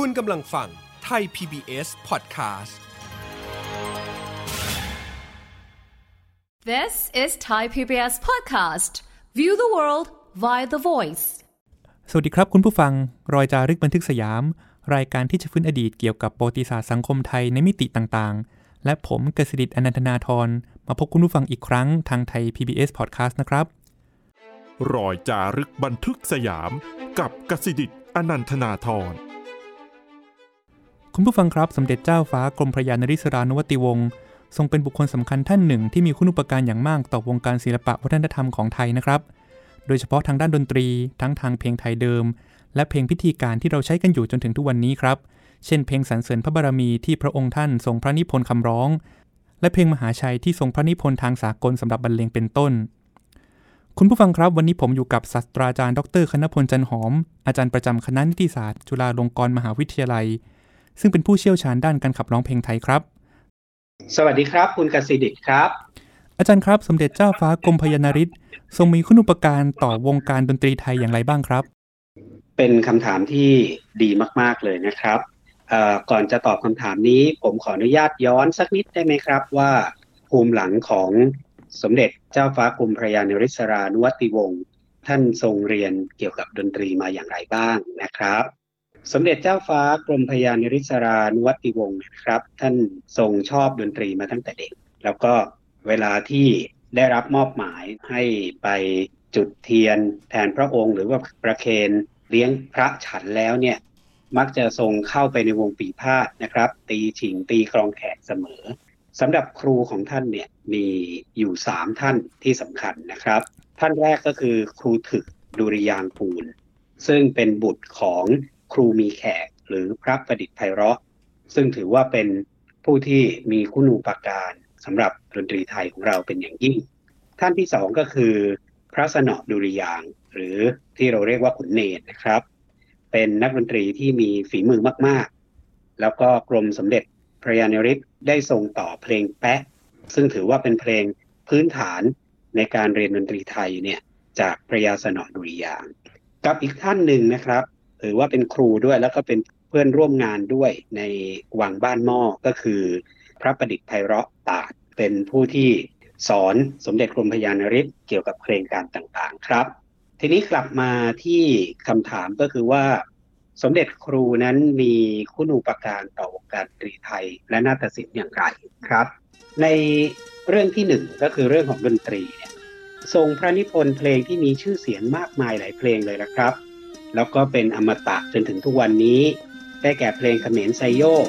คุณกำลังฟังไทย PBS Podcast This is Thai PBS Podcast. View the world via the voice. สวัสดีครับคุณผู้ฟัง รอยจารึกบันทึกสยาม รายการที่จะฟื้นอดีตเกี่ยวกับประวัติศาสตร์สังคมไทยในมิติต่างๆ และผมกสิดิตอนันทนาทร มาพบคุณผู้ฟังอีกครั้งทางไทย PBS Podcast นะครับ รอยจารึกบันทึกสยาม กับกสิดิตอนันทนาทร คุณผู้ฟังครับ สมเด็จเจ้าฟ้ากรมพระยานริศรานวติวงศ์ทรงเป็นบุคคลสำคัญท่านหนึ่งที่มีคุณูปการอย่างมากต่อวงการศิลปะวัฒนธรรมของไทยนะครับ โดยเฉพาะทางด้านดนตรี ทั้งทางเพลงไทยเดิม และเพลงพิธีการที่เราใช้กันอยู่จนถึงทุกวันนี้ครับ เช่นเพลงสรรเสริญพระบารมีที่พระองค์ท่านทรงพระนิพนธ์คำร้อง และเพลงมหาชัยที่ทรงพระนิพนธ์ทางสากลสำหรับบรรเลงเป็นต้น คุณผู้ฟังครับวันนี้ผมอยู่กับศาสตราจารย์ ดร คณพลจันหอม อาจารย์ประจำคณะนิติศาสตร์ จุฬาลงกรณ์มหาวิทยาลัย ซึ่งเป็นผู้เชี่ยวชาญด้านการขับร้องเพลงไทยครับ สวัสดีครับ คุณกสิดิตครับ อาจารย์ครับ สมเด็จเจ้าฟ้ากรมพยานาริศทรงมีคุณูปการต่อวงการดนตรีไทยอย่างไรบ้างครับ เป็นคำถามที่ดีมาก ๆเลยนะครับเอ่อก่อนจะตอบคำถามนี้ ผมขออนุญาตย้อนสักนิดได้ไหมครับว่าภูมิหลังของสมเด็จเจ้าฟ้ากรมพระยานริศรานุวัติวงศ์ท่านทรงเรียนเกี่ยวกับดนตรีมาอย่างไรบ้างนะครับ สมเด็จเจ้าฟ้ากรมพยานริศรานุวัติวงศ์นะครับ ท่านทรงชอบดนตรีมาตั้งแต่เด็ก แล้วก็เวลาที่ได้รับมอบหมายให้ไปจุดเทียนแทนพระองค์หรือว่าประเคนเลี้ยงพระฉันแล้วเนี่ยมักจะทรงเข้าไปในวงปีพาดนะครับ ตีฉิงตีกรองแขกเสมอสำหรับครูของท่านเนี่ยมีอยู่สามท่านที่สำคัญนะครับ ท่านแรกก็คือครูถึกดุริยางคูล ซึ่งเป็นบุตรของ ครูมีแขกหรือพระประดิษฐ์ไพเราะ ซึ่งถือว่าเป็นผู้ที่มีคุณูปการสำหรับดนตรีไทยของเราเป็นอย่างยิ่ง ท่านที่สองก็คือพระสนอดุริยาง หรือที่เราเรียกว่าขุนเนตรนะครับ เป็นนักดนตรีที่มีฝีมือมาก ๆ แล้วก็กรมสมเด็จพระยานริศได้ทรงต่อเพลงแปะ ซึ่งถือว่าเป็นเพลงพื้นฐานในการเรียนดนตรีไทยเนี่ยจากพระยาสนอดุริยาง กับอีกท่านหนึ่งนะครับ ถือว่าเป็นครูด้วยแล้วก็เป็นเพื่อนร่วมงานด้วยในวังบ้านหม้อก็คือ พระประดิษฐ์ไพเราะตาดเป็นผู้ที่สอนสมเด็จกรมพยานริศเกี่ยวกับเพลงการต่างๆครับ ทีนี้กลับมาที่คำถามก็คือว่า สมเด็จครูนั้นมีคุณูปการต่อวงการดนตรีไทยและนาฏศิลป์อย่างไรครับ ในเรื่องที่หนึ่งก็คือเรื่องของดนตรีเนี่ยทรงพระนิพนธ์เพลงที่มีชื่อเสียงมากมายหลายเพลงเลยนะครับ แล้วก็เป็นอมตะจนถึงทุกวันนี้ ได้แก่เพลงเขมรไซโยก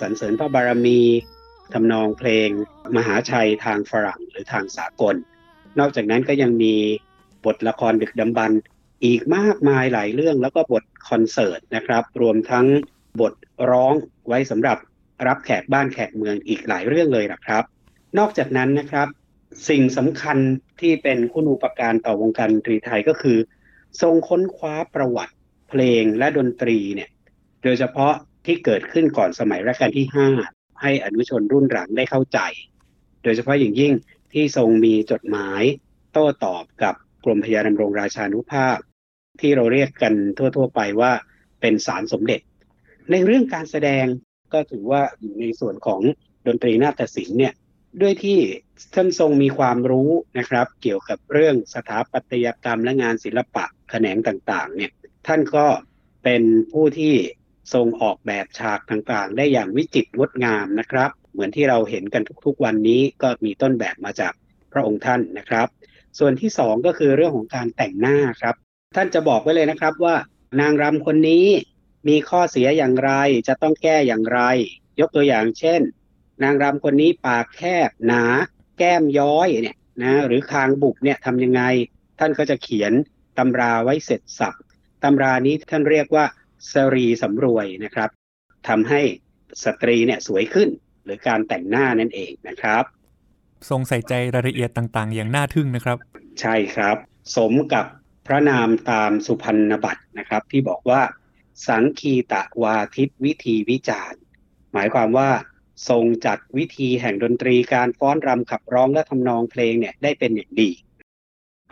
สรรเสริญพระบารมีทำนองเพลงมหาชัยทางฝรั่งหรือทางสากล นอกจากนั้นก็ยังมีบทละครดึกดำบรรพ์อีกมากมายหลายเรื่องแล้วก็บทคอนเสิร์ตนะครับ รวมทั้งบทร้องไว้สำหรับรับแขกบ้านแขกเมืองอีกหลายเรื่องเลยนะครับ นอกจากนั้นนะครับ สิ่งสำคัญที่เป็นคุณูปการต่อวงการดนตรีไทยก็คือ ทรงค้นคว้าประวัติเพลงและดนตรีเนี่ยโดยเฉพาะ ที่เกิดขึ้นก่อนสมัยรัชกาลที่5ให้อนุชนรุ่นหลังได้เข้าใจ โดยเฉพาะอย่างยิ่งที่ทรงมีจดหมาย โต้ตอบกับกรมพยาดำรงราชานุภาพ ที่เราเรียกกันทั่ว ๆ ไปว่าเป็นสารสมเด็จ ในเรื่องการแสดงก็ถือว่าอยู่ในส่วนของดนตรีนาฏศิลป์เนี่ยด้วยที่ท่านทรงมีความรู้นะครับ เกี่ยวกับเรื่องสถาปัตยกรรมและงานศิลปะแขนงต่างๆเนี่ยท่านก็เป็นผู้ที่ ทรงออกแบบฉากต่างๆ ได้อย่างวิจิตรงดงามนะครับ เหมือนที่เราเห็นกันทุกๆ วันนี้ก็มีต้นแบบมาจากพระองค์ท่านนะครับ ส่วนที่สองก็คือเรื่องของการแต่งหน้าครับ ท่านจะบอกไว้เลยนะครับว่านางรำคนนี้มีข้อเสียอย่างไรจะต้องแก้อย่างไร ยกตัวอย่างเช่น นางรำคนนี้ปากแคบหนา แก้มย้อยเนี่ยนะหรือคางบุบเนี่ยทำยังไง ท่านก็จะเขียนตำราไว้เสร็จสับตำรานี้ท่านเรียกว่า สรีสำรวยนะครับทำให้สตรีเนี่ยสวยขึ้น หรือการแต่งหน้านั่นเองนะครับ ทรงใส่ใจรายละเอียดต่างๆ อย่างน่าทึ่งนะครับ ใช่ครับ สมกับพระนามตามสุพรรณบัตรนะครับ ที่บอกว่า สังคีตะวาทิตวิธีวิจารณ์ หมายความว่าทรงจัดวิธีแห่งดนตรีการฟ้อนรำขับร้องและทำนองเพลงเนี่ยได้เป็นอย่างดี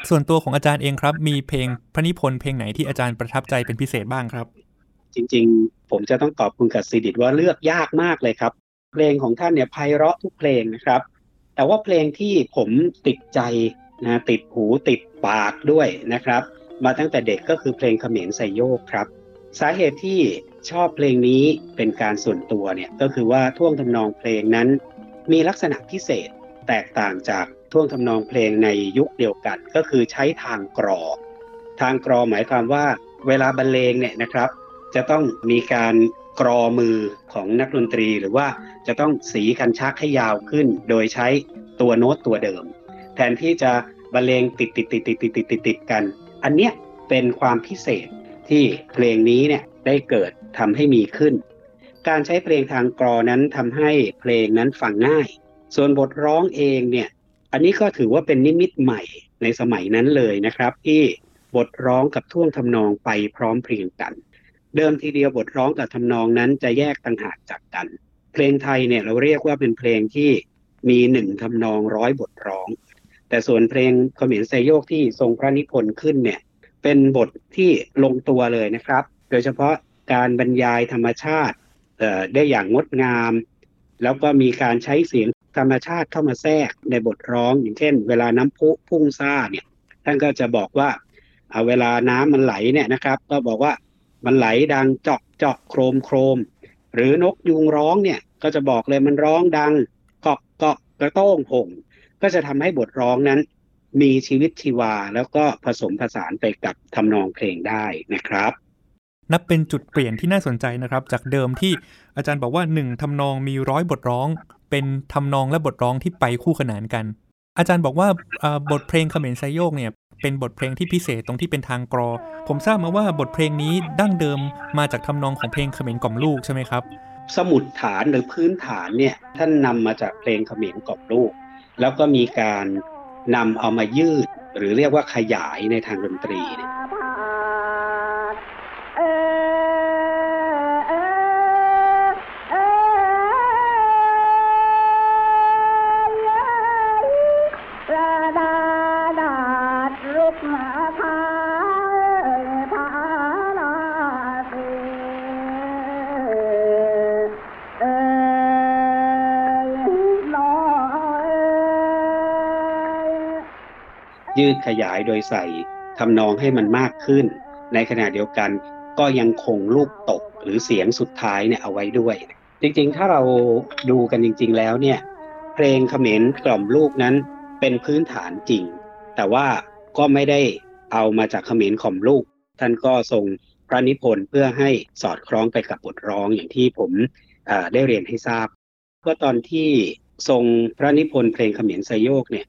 ส่วนตัวของอาจารย์เองครับ มีเพลงพระนิพนธ์เพลงไหนที่อาจารย์ประทับใจเป็นพิเศษบ้างครับ จริง ๆ ผมจะต้องตอบคุณกัสสิดิตว่าเลือกยากมากเลยครับ เพลงของท่านเนี่ยไพเราะทุกเพลงนะครับ แต่ว่าเพลงที่ผมติดใจนะติดหูติดปากด้วยนะครับ มาตั้งแต่เด็กก็คือเพลงเขมรไซโยกครับ สาเหตุที่ชอบเพลงนี้เป็นการส่วนตัวเนี่ยก็คือว่าท่วงทำนองเพลงนั้น มีลักษณะพิเศษแตกต่างจากท่วงทำนองเพลงในยุคเดียวกัน ก็คือใช้ทางกรอ ทางกรอหมายความว่าเวลาบรรเลงเนี่ยนะครับ จะต้องมีการกรอมือของนักดนตรี หรือว่าจะต้องสีคันชักให้ยาวขึ้น โดยใช้ตัวโน้ตตัวเดิม แทนที่จะบรรเลงติดติดติดติดติดติดติดติดกัน อันเนี้ยเป็นความพิเศษที่เพลงนี้เนี่ยได้เกิดทำให้มีขึ้น การใช้เพลงทางกรอนั้นทำให้เพลงนั้นฟังง่าย ส่วนบทร้องเองเนี่ยอันนี้ก็ถือว่าเป็นนิมิตใหม่ในสมัยนั้นเลยนะครับ ที่บทร้องกับท่วงทำนองไปพร้อมเพรียงกัน เดิมทีเดียวบทร้องกับทำนองนั้นจะแยกต่างหากจากกัน เพลงไทยเนี่ยเราเรียกว่าเป็นเพลงที่มีหนึ่งทำนองร้อยบทร้อง แต่ส่วนเพลงเขมรไซโยกที่ทรงพระนิพนธ์ขึ้นเนี่ยเป็นบทที่ลงตัวเลยนะครับ โดยเฉพาะการบรรยายธรรมชาติได้อย่างงดงาม แล้วก็มีการใช้เสียงธรรมชาติเข้ามาแทรกในบทร้อง อย่างเช่น เวลาน้ำพุพุ่งซ่าเนี่ยท่านก็จะบอกว่าเอาเวลาน้ำมันไหลเนี่ยนะครับ ก็บอกว่า มันไหลดังเจาะเจาะโครมโครม หรือนกยุงร้องเนี่ยก็จะบอกเลยมันร้องดังเกาะเกาะกระโต้งผงก็จะทำให้บทร้องนั้น มีชีวิตชีวาแล้วก็ผสมผสานไปกับทำนองเพลงได้นะครับ นับเป็นจุดเปลี่ยนที่น่าสนใจนะครับ จากเดิมที่อาจารย์บอกว่าหนึ่งทำนองมีร้อยบทร้อง เป็นทำนองและบทร้องที่ไปคู่ขนานกัน อาจารย์บอกว่าบทเพลงเขมรไซโยกเนี่ย เป็นบทเพลงที่พิเศษตรงที่เป็นทางกรอ ผมทราบมาว่าบทเพลงนี้ดั้งเดิมมาจากทำนองของเพลงเขมรกล่อมลูกใช่ไหมครับ สมุดฐานหรือพื้นฐานเนี่ยท่านนำมาจากเพลงเขมรกล่อมลูก แล้วก็มีการนำเอามายืด หรือเรียกว่าขยายในทางดนตรีเนี่ย ยืดขยายโดยใส่ทำนองให้มันมากขึ้น ในขณะเดียวกันก็ยังคงลูกตกหรือเสียงสุดท้ายเนี่ยเอาไว้ด้วย จริงๆ ถ้าเราดูกันจริง ๆ แล้วเนี่ย เพลงเขมรกล่อมลูกนั้นเป็นพื้นฐานจริง แต่ว่าก็ไม่ได้เอามาจากเขมรข่อมลูก ท่านก็ทรงพระนิพนธ์เพื่อให้สอดคล้องไปกับบทร้องอย่างที่ผมได้เรียนให้ทราบว่าตอนที่ทรงพระนิพนธ์เพลงเขมรไซโยกเนี่ย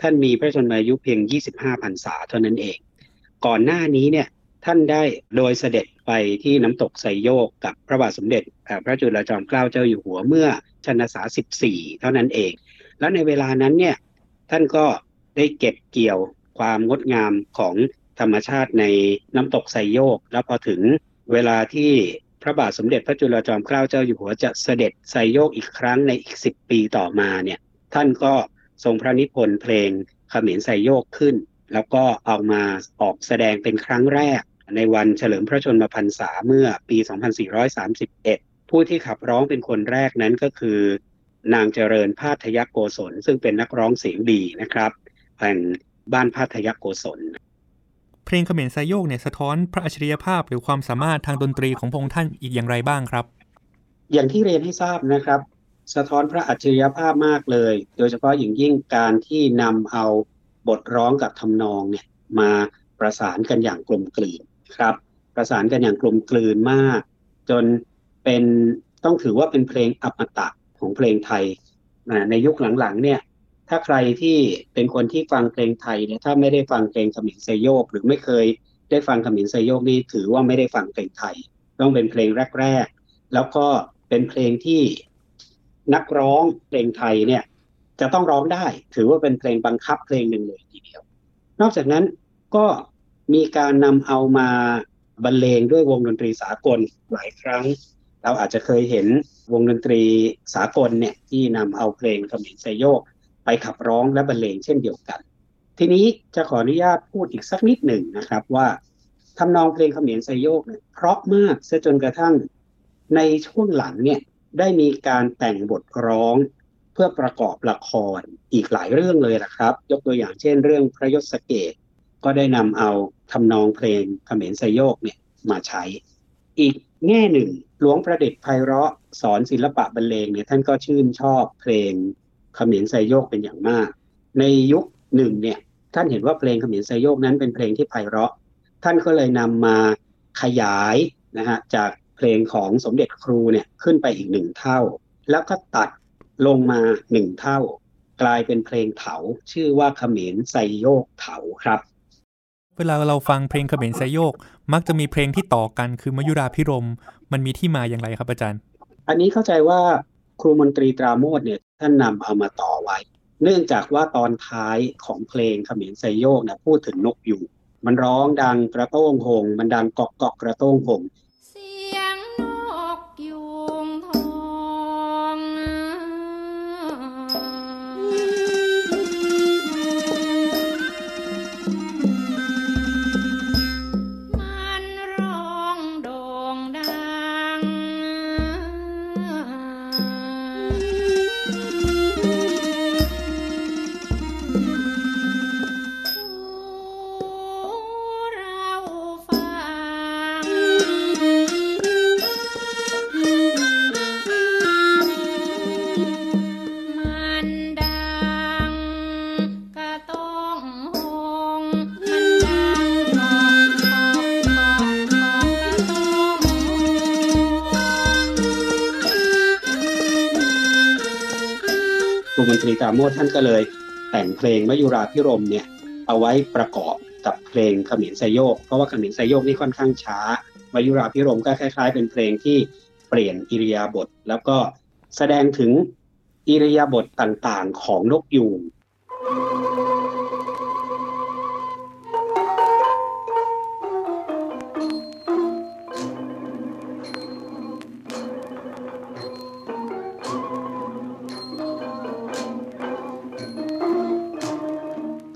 ท่านมีพระชนมายุเพียง 25พรรษาเท่านั้นเอง ก่อนหน้านี้เนี่ยท่านได้โดยเสด็จไปที่น้ำตกไซโยกกับพระบาทสมเด็จพระจุลจอมเกล้าเจ้าอยู่หัวเมื่อชนสา14 เท่านั้นเอง แล้วในเวลานั้นเนี่ยท่านก็ได้เก็บเกี่ยวความงดงามของธรรมชาติในน้ำตกไซโยก แล้วพอถึงเวลาที่พระบาทสมเด็จพระจุลจอมเกล้าเจ้าอยู่หัวจะเสด็จไซโยกอีกครั้งในอีก 10 ปีต่อมาเนี่ยท่านก็ ทรงพระนิพนธ์เพลงเขมรไซโยกขึ้น แล้วก็เอามาออกแสดงเป็นครั้งแรก ในวันเฉลิมพระชนมพรรษาเมื่อปี 2431 ผู้ที่ขับร้องเป็นคนแรกนั้นก็คือ นางเจริญพาทยโกศล ซึ่งเป็นนักร้องเสียงดีนะครับแห่งบ้านพาทยโกศลเพลงเขมรไซโยกเนี่ยสะท้อนพระอัจฉริยภาพหรือความสามารถทางดนตรีของพระองค์ท่านอีกอย่างไรบ้างครับ อย่างที่เรียนให้ทราบนะครับ สะท้อนพระอัจฉริยภาพมากเลย โดยเฉพาะอย่างยิ่งการที่นำเอาบทร้องกับทำนองเนี่ยมาประสานกันอย่างกลมกลืนครับ ประสานกันอย่างกลมกลืนมาก จนเป็นต้องถือว่าเป็นเพลงอมตะของเพลงไทยนะในยุคหลังๆเนี่ยถ้าใครที่เป็นคนที่ฟังเพลงไทยเนี่ยถ้าไม่ได้ฟังเพลงขมิ้นไซโยก หรือไม่เคยได้ฟังขมิ้นไซโยกนี่ถือว่าไม่ได้ฟังเพลงไทย ต้องเป็นเพลงแรก ๆ แล้วก็เป็นเพลงที่ นักร้องเพลงไทยเนี่ยจะต้องร้องได้ ถือว่าเป็นเพลงบังคับเพลงหนึ่งเลยทีเดียว นอกจากนั้นก็มีการนำเอามาบรรเลงด้วยวงดนตรีสากลหลายครั้ง เราอาจจะเคยเห็นวงดนตรีสากลเนี่ยที่นำเอาเพลงเขมรไซโยก ไปขับร้องและบรรเลงเช่นเดียวกัน ทีนี้จะขออนุญาตพูดอีกสักนิดหนึ่งนะครับว่าทำนองเพลงเขมรไซโยกเนี่ยเพราะมากซะจนกระทั่งในช่วงหลังเนี่ย ได้มีการแต่งบทร้องเพื่อประกอบละครอีกหลายเรื่องเลยนะครับ ยกตัวอย่างเช่นเรื่องพระยศเกตก็ได้นำเอาทำนองเพลงเขมรไซโยกเนี่ยมาใช้ อีกแง่หนึ่งหลวงประเดิษฐ์ไพเราะสอนศิลปะบรรเลงเนี่ยท่านก็ชื่นชอบเพลงเขมรไซโยกเป็นอย่างมาก ในยุคหนึ่งเนี่ยท่านเห็นว่าเพลงเขมรไซโยกนั้นเป็นเพลงที่ไพเราะ ท่านก็เลยนำมาขยายนะฮะจาก เพลงของสมเด็จครูเนี่ยขึ้นไปอีกหนึ่งเท่า แล้วก็ตัดลงมาหนึ่งเท่า กลายเป็นเพลงเถาชื่อว่าเขมรไซโยกเถาครับ เวลาเราฟังเพลงเขมรไซโยก มักจะมีเพลงที่ต่อกันคือมยุราพิรม มันมีที่มาอย่างไรครับอาจารย์ อันนี้เข้าใจว่าครูมนตรีตราโมดเนี่ยท่านนำเอามาต่อไว้ เนื่องจากว่าตอนท้ายของเพลงเขมรไซโยกนะพูดถึงนกยูงมันร้องดังกระโต้งหง มันดังกอกกอกกระโต้งหง ราโมทท่านก็เลย แต่งเพลงมยุราพิรมเนี่ยเอาไว้ประกอบกับเพลงขมิ้นไซโยก เพราะว่าขมิ้นไซโยกนี่ค่อนข้างช้า มายุราพิรมก็คล้ายๆ เป็นเพลงที่เปลี่ยนอิริยาบถแล้วก็แสดงถึงอิริยาบถต่างๆ ของนกยูง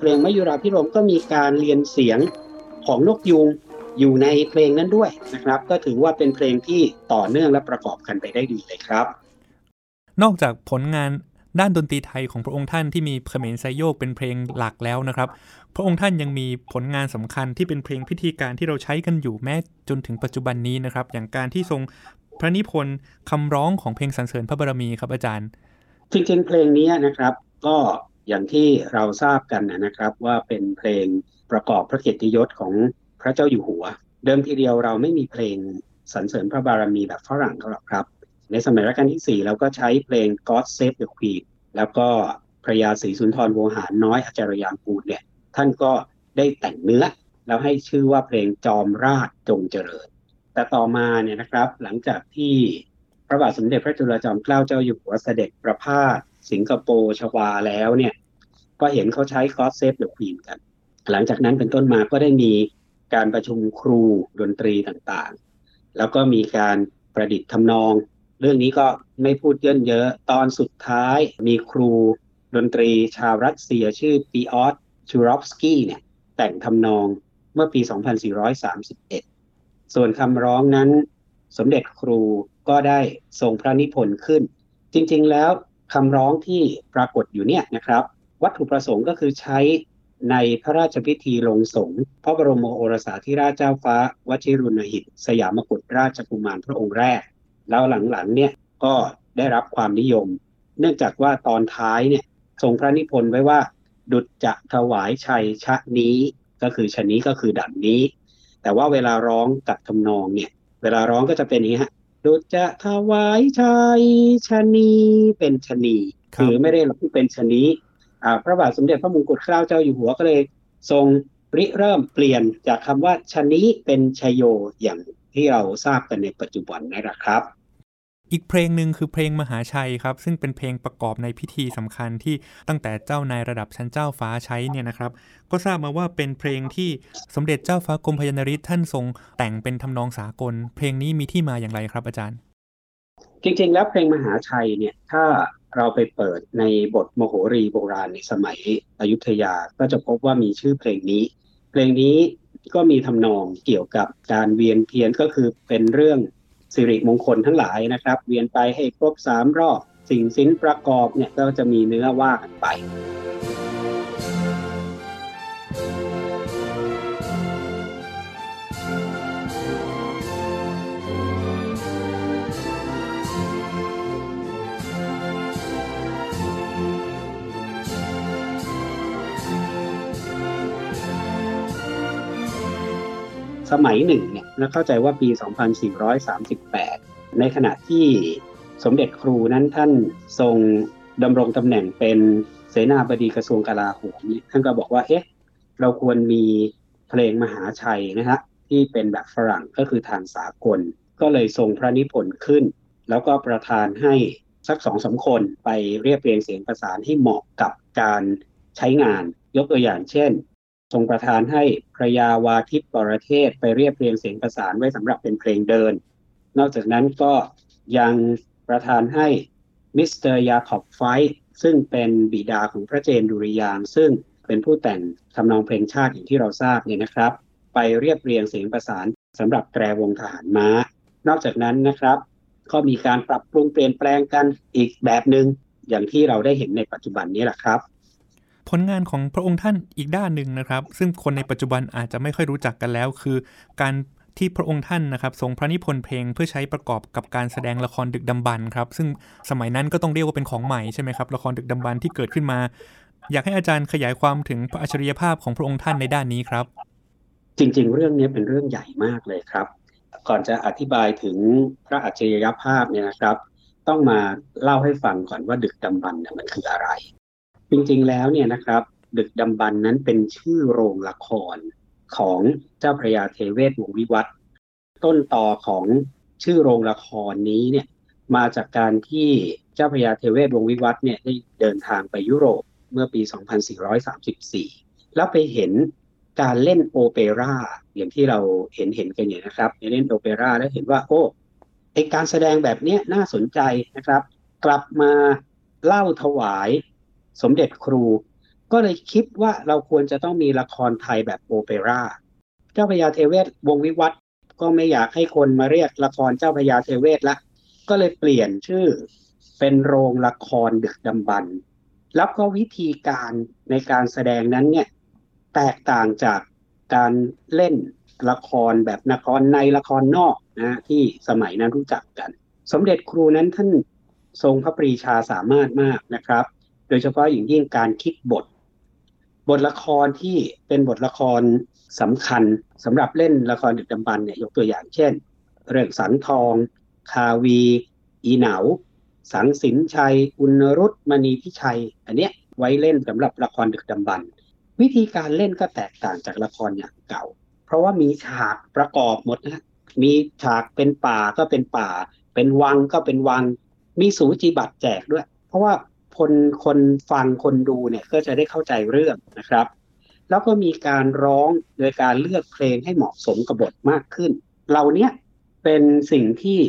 เพลงมยุราพิรมก็มีการเรียนเสียงของนกยูงอยู่ในเพลงนั้นด้วยนะครับ ก็ถือว่าเป็นเพลงที่ต่อเนื่องและประกอบกันไปได้ดีเลยครับ นอกจากผลงานด้านดนตรีไทยของพระองค์ท่านที่มีเขมรไซโยกเป็นเพลงหลักแล้วนะครับ พระองค์ท่านยังมีผลงานสำคัญที่เป็นเพลงพิธีการที่เราใช้กันอยู่แม้จนถึงปัจจุบันนี้นะครับ อย่างการที่ทรงพระนิพนธ์คำร้องของเพลงสรรเสริญพระบารมีครับอาจารย์จริงๆเพลงนี้นะครับ ก็ อย่างที่เราทราบกันนะครับว่าเป็นเพลงประกอบพระเกียรติยศของพระเจ้าอยู่หัว เดิมทีเดียวเราไม่มีเพลงสรรเสริญพระบารมีแบบฝรั่งหรอกครับ ในสมัยรัชกาลที่ 4 เราก็ใช้เพลง God Save the Queen แล้วก็พระยาศรีสุนทรโวหารน้อยอาจารยางกูลเนี่ยท่านก็ได้แต่งเนื้อ แล้วให้ชื่อว่าเพลงจอมราชจงเจริญ แต่ต่อมาเนี่ยนะครับหลังจากที่พระบาทสมเด็จพระจุลจอมเกล้าเจ้าอยู่หัวเสด็จประพาส สิงคโปร์ชวาแล้วเนี่ย ก็เห็นเขาใช้ God Save the Queen กัน หลังจากนั้นเป็นต้นมาก็ได้มีการประชุมครูดนตรีต่างๆ แล้วก็มีการประดิษฐ์ทำนอง เรื่องนี้ก็ไม่พูดเยินเยอะตอนสุดท้ายมีครูดนตรีชาวรัสเซียชื่อปีออสชูรอฟสกี้เนี่ยแต่งทำนองเมื่อปี 2431 ส่วนคำร้องนั้นสมเด็จครูก็ได้ทรงพระนิพนธ์ขึ้น จริงๆแล้ว คำร้องที่ปรากฏอยู่เนี่ยนะครับ วัตถุประสงค์ก็คือใช้ในพระราชพิธีลงสงฆ์พระบรมโอรสาธิราชเจ้าฟ้าวชิรุณหิต สยามกุฎราชกุมารพระองค์แรก แล้วหลังๆเนี่ยก็ได้รับความนิยม เนื่องจากว่าตอนท้ายเนี่ยทรงพระนิพนธ์ไว้ว่า ดุจจะถวายชัยชะนี้ก็คือชะนี้ก็คือดังนี้ แต่ว่าเวลาร้องกับทำนองเนี่ยเวลาร้องก็จะเป็นอย่างนี้ฮะ ดุจจะถวายชัยชะนีเป็นชะนีครับคือไม่ได้ร้องเป็นชะนี้อ่าพระบาทสมเด็จพระมงกุฎเกล้าเจ้าอยู่หัวก็เลย ทรงริเริ่มเปลี่ยนจากคำว่าชะนี้เป็นชโยอย่างที่เราทราบกันในปัจจุบันนี่แหละครับ อีกเพลงหนึ่งคือเพลงมหาชัยครับ ซึ่งเป็นเพลงประกอบในพิธีสำคัญที่ตั้งแต่เจ้านายระดับชั้นเจ้าฟ้าใช้เนี่ยนะครับ ก็ทราบมาว่าเป็นเพลงที่สมเด็จเจ้าฟ้ากรมพยานริศท่านทรงแต่งเป็นทำนองสากล เพลงนี้มีที่มาอย่างไรครับอาจารย์ จริงๆ แล้วเพลงมหาชัยเนี่ยถ้าเราไปเปิดในบทมโหรีโบราณในสมัยอยุธยาก็จะพบว่ามีชื่อเพลงนี้ เพลงนี้ก็มีทำนองเกี่ยวกับการเวียนเทียนก็คือเป็นเรื่อง สิริมงคลทั้งหลายนะครับ เวียนไปให้ครบสามรอบสิ่งสินประกอบเนี่ยก็จะมีเนื้อว่ากันไปสมัยหนึ่งเนี่ย เราเข้าใจว่าปี 2438 ในขณะที่สมเด็จครูนั้นท่านทรงดำรงตำแหน่งเป็นเสนาบดีกระทรวงกลาโหมนี่ท่านก็บอกว่าเอ๊ะเราควรมีเพลงมหาชัยนะฮะที่เป็นแบบฝรั่งก็คือทางสากล ก็เลยทรงพระนิพนธ์ขึ้น แล้วก็ประทานให้สักสองสาคนไปเรียบเรียงเสียงประสานให้เหมาะกับการใช้งานยกตัวอย่างเช่น ทรงประทานให้พระยาวาทิตปรเทศไปเรียบเรียงเสียงประสานไว้สำหรับเป็นเพลงเดิน นอกจากนั้นก็ยังประทานให้มิสเตอร์ยาคอบไฟท์ซึ่งเป็นบิดาของพระเจนดุริยางค์ซึ่งเป็นผู้แต่งทำนองเพลงชาติอย่างที่เราทราบเนี่ยนะครับ ไปเรียบเรียงเสียงประสานสำหรับแตรวงทหารม้า นอกจากนั้นนะครับ ก็มีการปรับปรุงเปลี่ยนแปลงกันอีกแบบหนึง่งอย่างที่เราได้เห็นในปัจจุบันนี้แหละครับ ผลงานของพระองค์ท่านอีกด้านหนึ่งนะครับ ซึ่งคนในปัจจุบันอาจจะไม่ค่อยรู้จักกันแล้ว คือการที่พระองค์ท่านนะครับทรงพระนิพนธ์เพลงเพื่อใช้ประกอบกับการแสดงละครดึกดำบรรพ์ครับ ซึ่งสมัยนั้นก็ต้องเรียกว่าเป็นของใหม่ใช่ไหมครับละครดึกดำบรรที่เกิดขึ้นมา อยากให้อาจารย์ขยายความถึงพระอัจฉริยภาพของพระองค์ท่านในด้านนี้ครับ จริง ๆ เรื่องนี้เป็นเรื่องใหญ่มากเลยครับ ก่อนจะอธิบายถึงพระอัจฉริยภาพเนี่ยนะครับ ต้องมาเล่าให้ฟังก่อนว่าดึกดำบรรพ์เนี่ยมันคืออะไร จริงๆแล้วเนี่ยนะครับ ดึกดำบรรนั้นเป็นชื่อโรงละครของเจ้าพระยาเทเวศวงวิวัฒน์ต้นต่อของชื่อโรงละครนี้เนี่ยมาจากการที่เจ้าพระยาเทเวศวงวิวัฒน์เนี่ยได้เดินทางไปยุโรปเมื่อปี 2434 แล้วไปเห็นการเล่นโอเปร่าอย่างที่เราเห็นเห็นกันเนี่ยนะครับเล่นโอเปร่าแล้วเห็นว่าโอ้ไอการแสดงแบบนี้น่าสนใจนะครับ กลับมาเล่าถวาย สมเด็จครู ก็เลยคิดว่าเราควรจะต้องมีละครไทยแบบโอเปร่าเจ้าพระยาเทเวศวงวิวัฒน์ก็ไม่อยากให้คนมาเรียกละครเจ้าพระยาเทเวศละก็เลยเปลี่ยนชื่อเป็นโรงละครดึกดำบรรพ์แล้วก็วิธีการในการแสดงนั้นเนี่ยแตกต่างจากการเล่นละครแบบละครในละครนอกนะที่สมัยนั้นรู้จักกัน สมเด็จครูนั้นท่านทรงพระปรีชาสามารถมากนะครับ ดยเฉพาะอย่างยิ่งการคิดบท บทละครที่เป็นบทละครสำคัญสำหรับเล่นละครดึกดำบรรเนี่ยยกตัวอย่างเช่น เรื่องสังทอง คาวี อีเหนา สังสินชัย อุณรุตมณีพิชัย อันเนี้ยไว้เล่นสำหรับละครดึกดำบรรวิธีการเล่นก็แตกต่างจากละครอย่างเก่า เพราะว่ามีฉากประกอบหมดนะมีฉากเป็นป่าก็เป็นป่า เป็นวังก็เป็นวัง มีสูจิบัตรแจกด้วย เพราะว่า คนคนฟังคนดูเนี่ยก็จะได้เข้าใจเรื่องนะครับ แล้วก็มีการร้องโดยการเลือกเพลงให้เหมาะสมกับบทมากขึ้นเหล่านี้เป็นสิ่งที่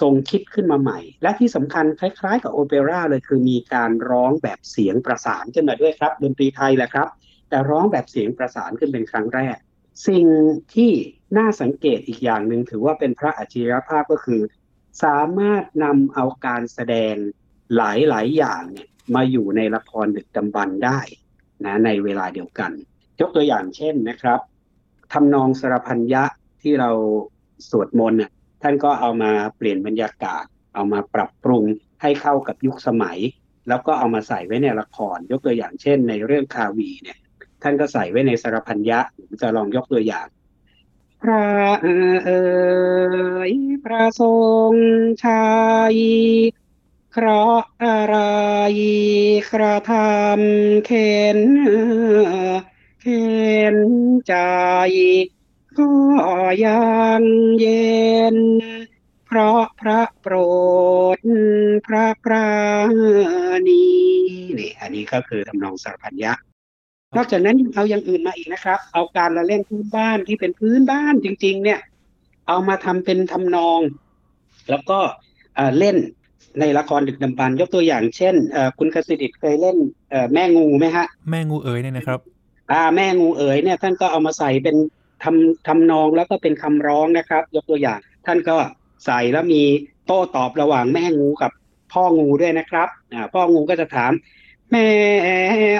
ทรงคิดขึ้นมาใหม่ และที่สำคัญคล้ายๆ กับโอเปร่าเลยคือมีการร้องแบบเสียงประสานขึ้นมาด้วยครับดนตรีไทยแหละครับ แต่ร้องแบบเสียงประสานขึ้นเป็นครั้งแรก สิ่งที่น่าสังเกตอีกอย่างหนึ่งถือว่าเป็นพระอัจฉริยภาพก็คือ สามารถนำเอาการแสดง หลายๆอย่างเนี่ยมาอยู่ในละครดึกดำบรรได้นะในเวลาเดียวกัน ยกตัวอย่างเช่นนะครับทำนองสรพัญญะที่เราสวดมนต์ท่านก็เอามาเปลี่ยนบรรยากาศ เอามาปรับปรุงให้เข้ากับยุคสมัย แล้วก็เอามาใส่ไว้ในละคร ยกตัวอย่างเช่น ในเรื่องคาวีเนี่ยท่านก็ใส่ไว้ในสรพัญญะผมจะลองยกตัวอย่าง พระเอ๋ยพระทรงชัย เคราะอะไรกระทำเข็นเข็นใจก็ยังเย็น เพราะพระโปรดพระปราณีนี่อันนี้ก็คือทำนองสารพันยะนอกจากนั้นยังเอาอย่างอื่นมาอีกนะครับ เอาการละเล่นพื้นบ้านที่เป็นพื้นบ้านจริง ๆ เนี่ย เอามาทำเป็นทำนอง แล้วก็เล่น ในละครดึกดำบรรพ์ยกตัวอย่างเช่นเอ่อคุณกสิดิตเคยเล่นเอ่อแม่งูไหมฮะ แม่งูเอ๋ยเนี่ยนะครับอ่าแม่งูเอ๋ยเนี่ยท่านก็เอามาใส่เป็นทำทำนองแล้วก็เป็นคำร้องนะครับ ยกตัวอย่าง ท่านก็ใส่แล้วมีโต้ตอบระหว่างแม่งูกับพ่องูด้วยนะครับอ่าพ่องูก็จะถาม แม่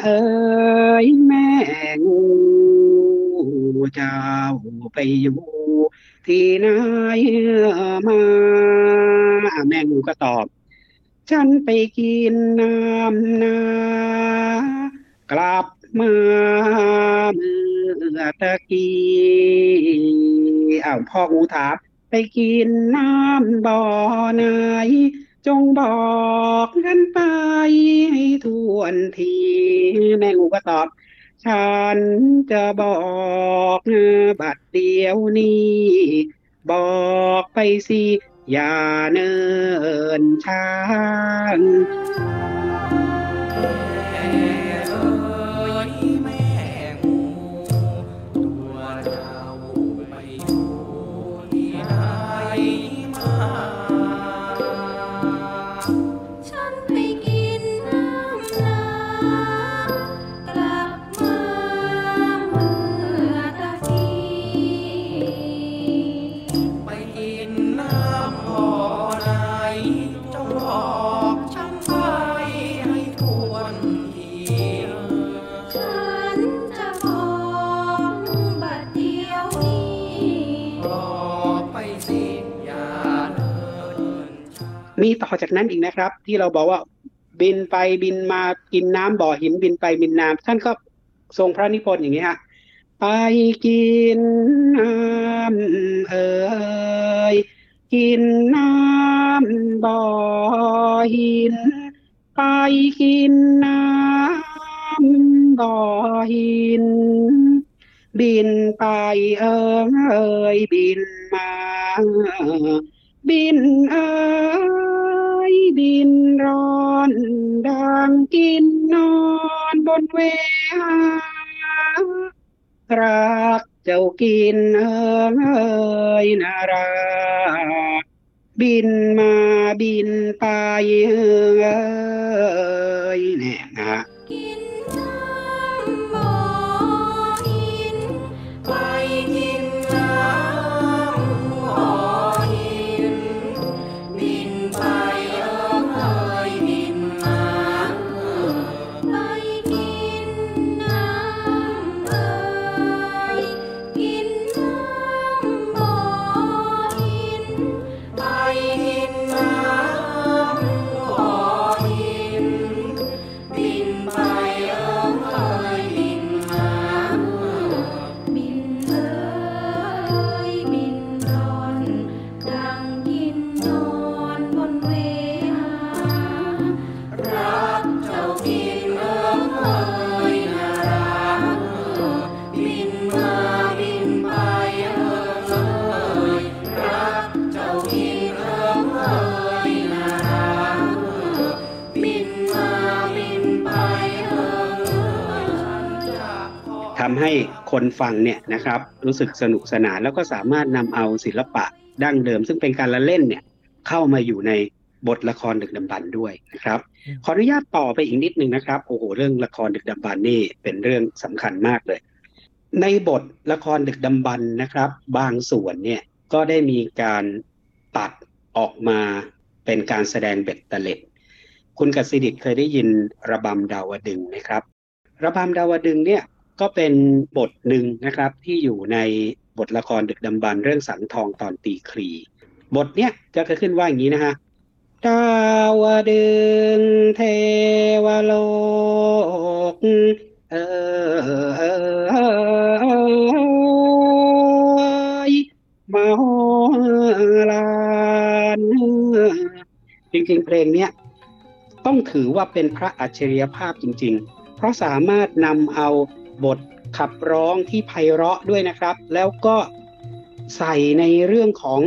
เอ๋ยแม่งูเจ้าไปอยู่ที่ไหนมาอ่าแม่งูก็ตอบ ฉันไปกินน้ำนากลับมาเมื่อตะกี้อ้าวพ่องูถามไปกินน้ำบ่อไหนจงบอกกันไปให้ทวนที แม่งูก็ตอบ ฉันจะบอกบัดเดียวนี้ บอกไปสิ อย่าเนินช้า มีต่อจากนั้นอีกนะครับ ที่เราบอกว่าบินไปบินมากินน้ำบ่อหินบินไปบินน้ำท่านก็ทรงพระนิพนธ์อย่างนี้ฮะไปกินน้ำเอ่ยกินน้ำบ่อหิน ไปกินน้ำบ่อหิน บินไปเอ่ยบินมา บินเอ่ย บินร้อนดังกินนอนบนเวหารักเจ้ากินเอ้ยนาราบินมาบินไปเอ้ยแน่ำให้คนฟังเนี่ยนะครับรู้สึกสนุกสนานแล้วก็สามารถนำเอาศิลปะดั้งเดิม ซึ่งเป็นการละเล่นเนี่ยเข้ามาอยู่ในบทละครดึกดำบรรพ์ด้วยนะครับอืมขออนุญาตต่อไปอีกนิดนึงนะครับโอ้โหเรื่องละครดึกดำบรรพ์นี่เป็นเรื่องสำคัญมากเลย ในบทละครดึกดำบรรพ์นะครับ บางส่วนเนี่ยก็ได้มีการตัดออกมาเป็นการแสดงเบ็ดเตล็ดคุณกสิดิตเคยได้ยินระบำดาวดึงส์ไหมครับ ระบำดาวดึงส์เนี่ย ก็เป็นบทหนึ่งนะครับที่อยู่ในบทละครดึกดำบรรเรื่องสังทองตอนตีครี บทเนี้ยจะขึ้นว่าอย่างนี้นะฮะดาวดึงเทวโลก เออเออมาโหลานจริงๆ เพลงเนี้ยต้องถือว่าเป็นพระอัจฉริยภาพจริง ๆ เพราะสามารถนำเอา บทขับร้องที่ไพเราะด้วยนะครับ แล้วก็ใส่ในเรื่องของ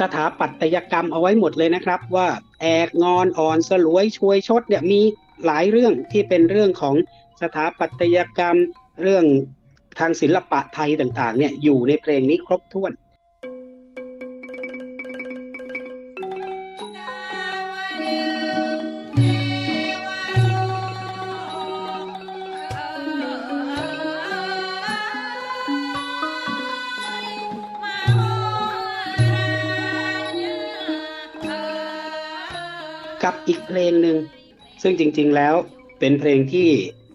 สถาปัตยกรรมเอาไว้หมดเลยนะครับ ว่าแอกงอนอ่อนสลวยช่วยชดเนี่ยมีหลายเรื่องที่เป็นเรื่องของสถาปัตยกรรมเรื่องทางศิลปะไทยต่างๆเนี่ยอยู่ในเพลงนี้ครบถ้วน อีกเพลงหนึ่งซึ่งจริง ๆแล้วเป็นเพลงที่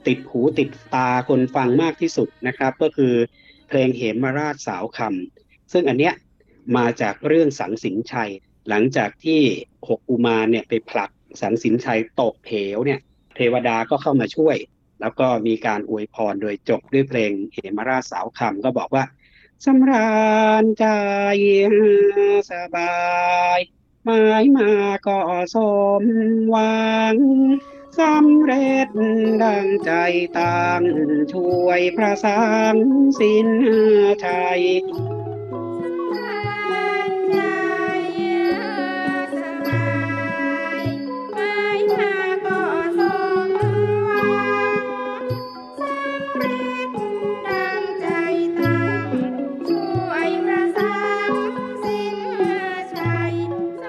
ติดหูติดตาคนฟังมากที่สุดนะครับ ก็คือเพลงเหมราชสาวคำซึ่งอันเนี้ยมาจากเรื่องสังสิงชัย หลังจากที่หกอุมาเนี่ยไปผลักสังสิงชัยตกเหวเนี่ย เทวดาก็เข้ามาช่วย แล้วก็มีการอวยพรโดยจบด้วยเพลงเหมราชสาวคำก็บอกว่าสำราญใจสบาย หมายมาก็สมหวังสำเร็จดังใจตั้งช่วยพระสังสินชัย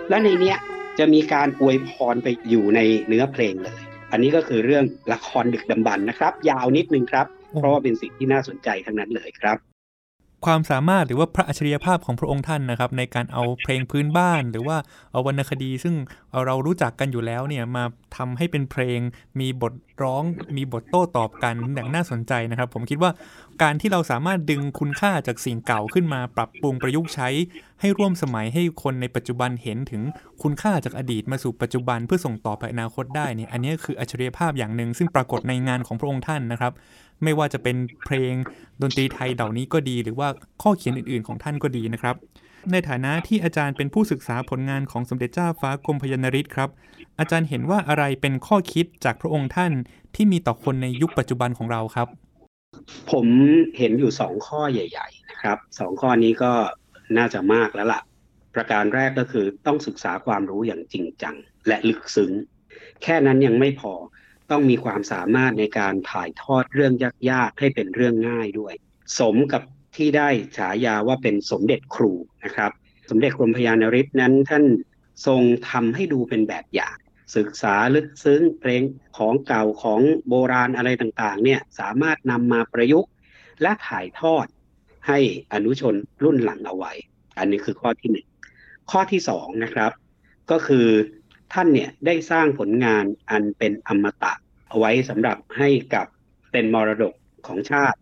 และในเนี้ยจะมีการอวยพรไปอยู่ในเนื้อเพลงเลย อันนี้ก็คือเรื่องละครดึกดำบรรพ์นะครับ ยาวนิดนึงครับ เพราะว่าเป็นสิ่งที่น่าสนใจทั้งนั้นเลยครับ ความสามารถหรือว่าพระอัจฉริยภาพของพระองค์ท่านนะครับ ในการเอาเพลงพื้นบ้าน หรือว่าเอาวรรณคดี ซึ่งเรารู้จักกันอยู่แล้วเนี่ยมาทำให้เป็นเพลง มีบทร้อง มีบทโต้ตอบกันอย่างน่าสนใจนะครับ ผมคิดว่าการที่เราสามารถดึงคุณค่าจากสิ่งเก่าขึ้นมาปรับปรุงประยุกต์ใช้ ให้ร่วมสมัยให้คนในปัจจุบันเห็นถึงคุณค่าจากอดีตมาสู่ปัจจุบันเพื่อส่งต่อไปอนาคตได้เนี่ยอันนี้คืออัจฉริยภาพอย่างหนึ่งซึ่งปรากฏในงานของพระองค์ท่านนะครับ ไม่ว่าจะเป็นเพลงดนตรีไทยเหล่านี้ก็ดี หรือว่าข้อเขียนอื่นๆของท่านก็ดีนะครับ ในฐานะที่อาจารย์เป็นผู้ศึกษาผลงานของสมเด็จเจ้าฟ้ากรมพยนริศครับ อาจารย์เห็นว่าอะไรเป็นข้อคิดจากพระองค์ท่านที่มีต่อคนในยุคปัจจุบันของเราครับ ผมเห็นอยู่สองข้อใหญ่ ๆ นะครับสองข้อนี้ก็น่าจะมากแล้วล่ะ ประการแรกก็คือต้องศึกษาความรู้อย่างจริงจัง และลึกซึ้ง แค่นั้นยังไม่พอ ต้องมีความสามารถในการถ่ายทอดเรื่องยากๆให้เป็นเรื่องง่ายด้วย สมกับที่ได้ฉายาว่าเป็นสมเด็จครูนะครับ สมเด็จกรมพยานริศนั้นท่านทรงทำให้ดูเป็นแบบอย่าง ศึกษาลึกซึ้งเพลงของเก่าของโบราณอะไรต่างๆเนี่ยสามารถนำมาประยุกต์ และถ่ายทอดให้อนุชนรุ่นหลังเอาไว้ อันนี้คือข้อที่หนึ่งข้อที่สองนะครับ ก็คือ ท่านเนี่ยได้สร้างผลงานอันเป็นอมตะเอาไว้สำหรับให้กับเป็นมรดกของชาติ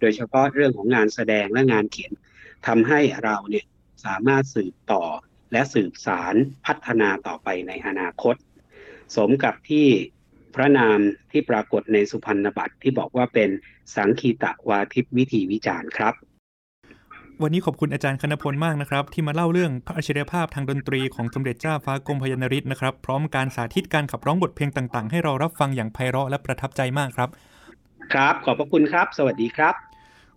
โดยเฉพาะเรื่องของงานแสดงและงานเขียนทำให้เราเนี่ยสามารถสืบต่อและสืบสารพัฒนาต่อไปในอนาคต สมกับที่พระนามที่ปรากฏในสุพรรณบัตรที่บอกว่าเป็นสังคีตะวาทิพวิธีวิจารณ์ครับ วันนี้ขอบคุณอาจารย์คณพลมากนะครับ ที่มาเล่าเรื่องพระอัจฉริยภาพทางดนตรีของสมเด็จเจ้าฟ้ากรมพยานริศนะครับ พร้อมการสาธิตการขับร้องบทเพลงต่างๆ ให้เรารับฟังอย่างไพเราะและประทับใจมากครับ ครับ ขอบพระคุณครับ สวัสดีครับ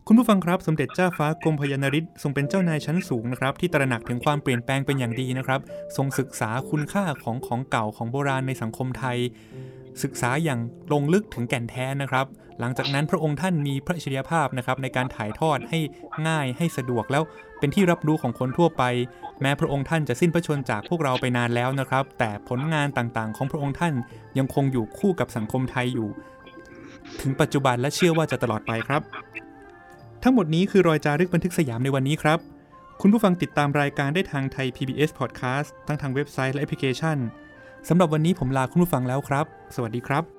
คุณผู้ฟังครับสมเด็จเจ้าฟ้ากรมพยานริศทรงเป็นเจ้านายชั้นสูงนะครับที่ตระหนักถึงความเปลี่ยนแปลงเป็นอย่างดีนะครับ ทรงศึกษาคุณค่าของของเก่าของโบราณในสังคมไทย ศึกษาอย่างลงลึกถึงแก่นแท้นะครับ หลังจากนั้นพระองค์ท่านมีพระอัจฉริยภาพนะครับในการถ่ายทอดให้ง่ายให้สะดวกแล้วเป็นที่รับรู้ของคนทั่วไป แม้พระองค์ท่านจะสิ้นพระชนจากพวกเราไปนานแล้วนะครับ แต่ผลงานต่างๆ ของพระองค์ท่านยังคงอยู่คู่กับสังคมไทยอยู่ ถึงปัจจุบันและเชื่อว่าจะตลอดไปครับ ทั้งหมดนี้คือรอยจารึกบันทึกสยามในวันนี้ครับคุณผู้ฟังติดตามรายการได้ทางไทย PBS Podcast ทั้งทางเว็บไซต์และแอปพลิเคชัน สำหรับวันนี้ผมลาคุณผู้ฟังแล้วครับ สวัสดีครับ